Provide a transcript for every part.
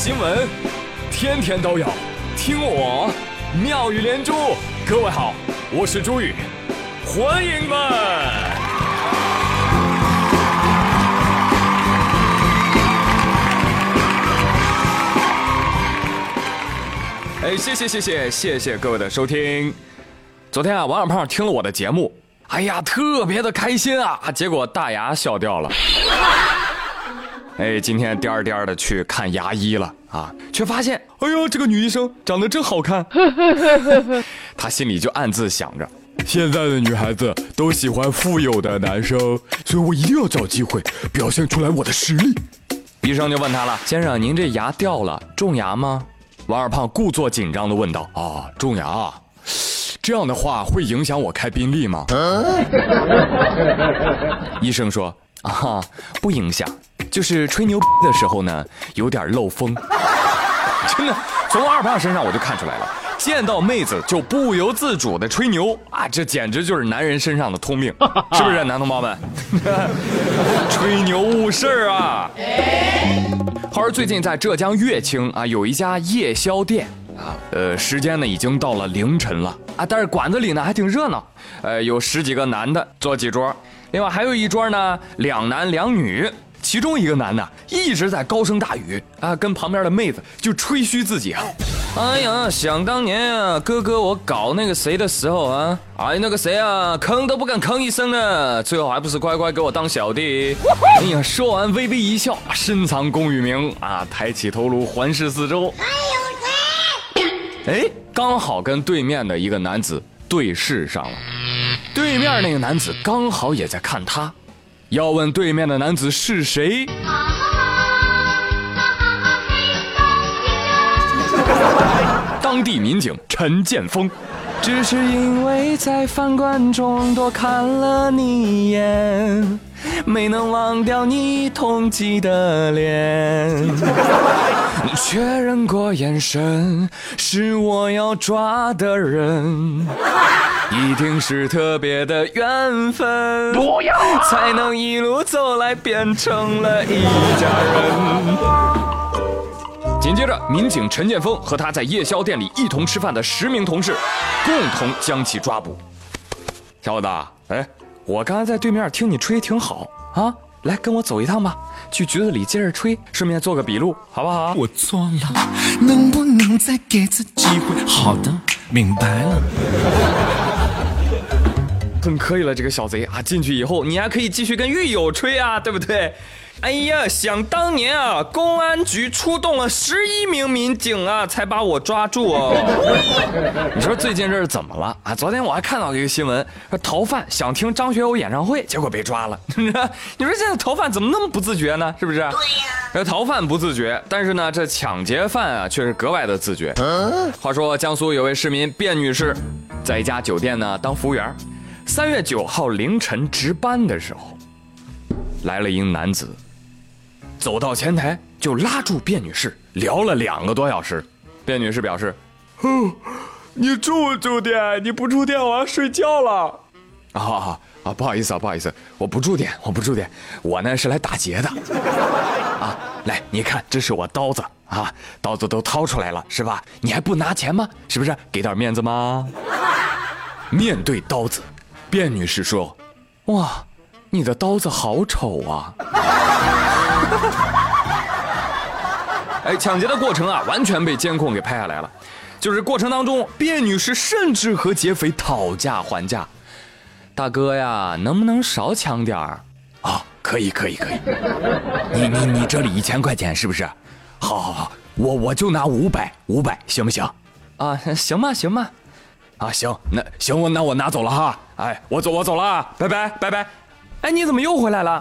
新闻，天天都有，听我妙语连珠。各位好，我是朱宇，欢迎们。哎，谢谢谢谢谢谢各位的收听。昨天啊，王小胖听了我的节目，哎呀，特别的开心啊，结果大牙笑掉了。哎，今天颠儿颠儿的去看牙医了啊，却发现，哎呦，这个女医生长得真好看。他心里就暗自想着，现在的女孩子都喜欢富有的男生，所以我一定要找机会表现出来我的实力。医生就问他了，先生，您这牙掉了，种牙吗？王二胖故作紧张的问道，啊，种牙啊，这样的话会影响我开宾利吗？医生说，啊，不影响。就是吹牛逼的时候呢，有点漏风。真的，从二胖身上我就看出来了，见到妹子就不由自主的吹牛啊，这简直就是男人身上的通病，是不是，男同胞们？吹牛误事儿啊！话说最近在浙江乐清啊，有一家夜宵店啊，呃，时间呢已经到了凌晨了啊，但是馆子里呢还挺热闹，呃，有十几个男的坐几桌，另外还有一桌呢，两男两女。其中一个男的一直在高声大语啊，跟旁边的妹子就吹嘘自己啊。哎呀，想当年啊，哥哥我搞那个谁的时候啊，哎那个谁啊，吭都不敢吭一声呢，最后还不是乖乖给我当小弟。哎呀，说完微微一笑，深藏功与名啊，抬起头颅环视四周。哎，刚好跟对面的一个男子对视上了，对面那个男子刚好也在看他。要问对面的男子是谁？当地民警陈建峰，只是因为在饭馆中多看了你一眼，没能忘掉你痛极的脸。确认过眼神，是我要抓的人。一定是特别的缘分，不要才能一路走来变成了一家人。紧接着，民警陈建峰和他在夜宵店里一同吃饭的十名同事，共同将其抓捕。小伙子，哎，我刚才在对面听你吹挺好啊，来跟我走一趟吧，去局子里接着吹，顺便做个笔录，好不好？我错了，能不能再给次机会？好的，明白了。很可以了，这个小贼啊！进去以后，你还可以继续跟狱友吹啊，对不对？哎呀，想当年啊，公安局出动了十一名民警啊，才把我抓住哦。你说最近这是怎么了啊？昨天我还看到一个新闻，说逃犯想听张学友演唱会，结果被抓了。你说现在逃犯怎么那么不自觉呢？是不是？对呀。逃犯不自觉，但是呢，这抢劫犯啊，却是格外的自觉。话说，江苏有位市民卞女士，在一家酒店呢当服务员。三月九号凌晨值班的时候，来了一男子，走到前台就拉住卞女士聊了两个多小时。卞女士表示：“哦，你住不住店？你不住店，我要睡觉了。”啊啊，不好意思啊，不好意思，我不住店，我不住店，我呢是来打劫的。啊，来，你看，这是我刀子啊，刀子都掏出来了，是吧？你还不拿钱吗？是不是？给点面子吗？面对刀子。卞女士说：“哇，你的刀子好丑啊！” 哎，抢劫的过程啊，完全被监控给拍下来了。就是过程当中，卞女士甚至和劫匪讨价还价：“大哥呀，能不能少抢点儿？啊，可以，可以，可以。你你你这里一千块钱是不是？好好好，我我就拿五百，五百行不行？啊，行吧，行吧。”啊，行，那行我那我拿走了哈，哎，我走我走了，拜拜拜拜，哎，你怎么又回来了？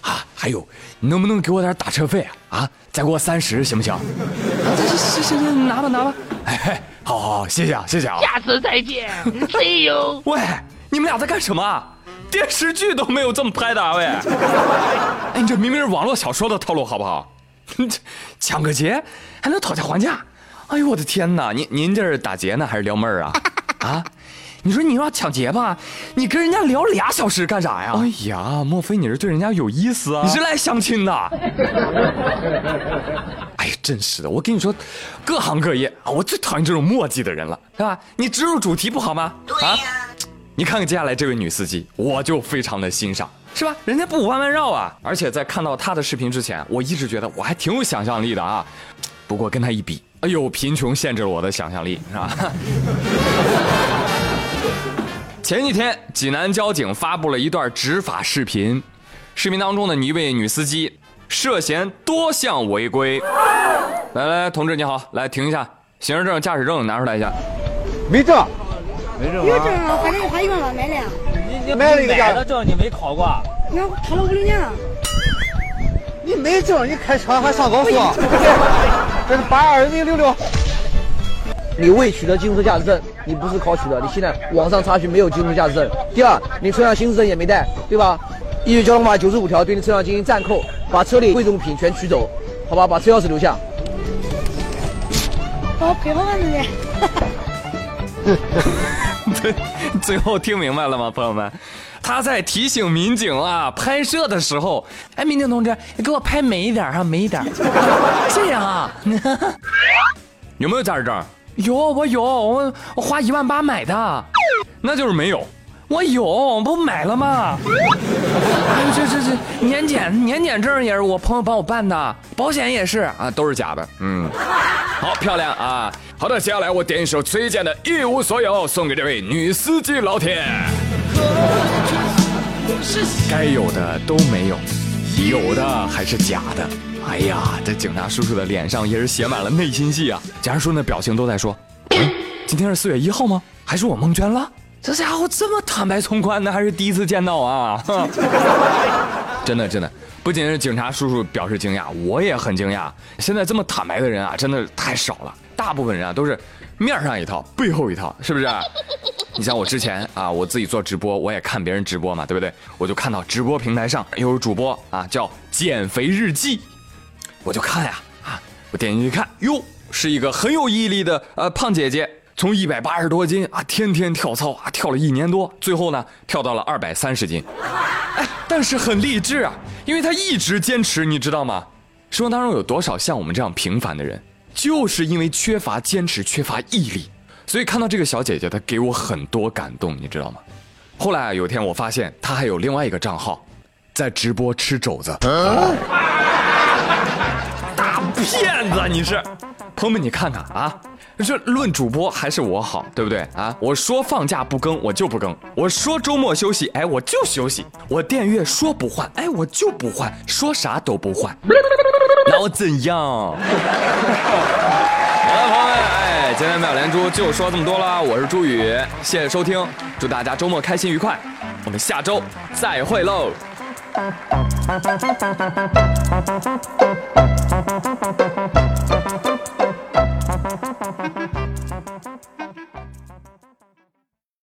啊，还有，你能不能给我点打车费啊？啊，再给我三十行不行？行行行行，拿吧拿吧，哎，好好好，谢谢啊谢谢啊，下次再见，See you。喂，你们俩在干什么？电视剧都没有这么拍的啊，喂，哎，你这明明是网络小说的套路，好不好？抢个劫还能讨价还价？哎呦我的天哪，您您这是打劫呢还是撩妹儿啊？啊，你说你要抢劫吧，你跟人家聊俩小时干啥呀？哎呀，莫非你是对人家有意思啊？你是来相亲的？哎呀，真是的，我跟你说，各行各业啊，我最讨厌这种墨迹的人了，对吧？你植入主题不好吗？啊，你看看接下来这位女司机，我就非常的欣赏，是吧？人家不弯弯绕啊，而且在看到她的视频之前，我一直觉得我还挺有想象力的啊。不过跟她一比，哎呦，贫穷限制了我的想象力，是吧？前几天，济南交警发布了一段执法视频，视频当中的一位女司机涉嫌多项违规。来来，同志你好，来停一下，行驶证、驾驶证拿出来一下。没证，有证啊，反正他用了买的，你你买了一个买驾的证你没考过，那考了五六年了。你没证，你开车还上高速？这是八二零六六。你未取得机动车驾驶证，你不是考取的，你现在网上查询没有机动车驾驶证。第二，你车辆行驶证也没带，对吧？依据交通法九十五条，对你车辆进行暂扣，把车里贵重品全取走，好吧？把车钥匙留下。好，配合完了对，最后听明白了吗，朋友们？他在提醒民警啊，拍摄的时候，哎，民警同志，你给我拍美一点哈，美一点，这样啊？有没有驾驶证？有，我有，我我花一万八买的，那就是没有。我有，不买了吗？哎，这这这年检年检证也是我朋友帮我办的，保险也是啊，都是假的。嗯，好漂亮啊！好的，接下来我点一首崔健的《一无所有》，送给这位女司机老铁。该有的都没有，有的还是假的。哎呀，这警察叔叔的脸上也是写满了内心戏啊！警察叔那表情都在说：“嗯，今天是四月一号吗？还是我蒙圈了？这家伙这么坦白从宽，的还是第一次见到啊！”真 的真的，不仅是警察叔叔表示惊讶，我也很惊讶。现在这么坦白的人啊，真的太少了。大部分人啊都是面上一套，背后一套，是不是？你像我之前啊，我自己做直播，我也看别人直播嘛，对不对？我就看到直播平台上有主播啊，叫减肥日记，我就看呀啊，我点进去看，哟，是一个很有毅力的呃胖姐姐，从一百八十多斤啊，天天跳操啊，跳了一年多，最后呢跳到了二百三十斤，哎，但是很励志啊，因为他一直坚持，你知道吗？生活当中有多少像我们这样平凡的人，就是因为缺乏坚持，缺乏毅力。所以看到这个小姐姐，她给我很多感动，你知道吗？后来啊，有一天我发现她还有另外一个账号，在直播吃肘子。大骗子，你是！朋友们，你看看啊，这论主播还是我好，对不对啊？我说放假不更，我就不更；我说周末休息，哎，我就休息；我电月说不换，哎，我就不换，说啥都不换。那我怎样？好了，朋友们，哎，今天妙连珠就说这么多啦。我是朱宇，谢谢收听，祝大家周末开心愉快，我们下周再会喽。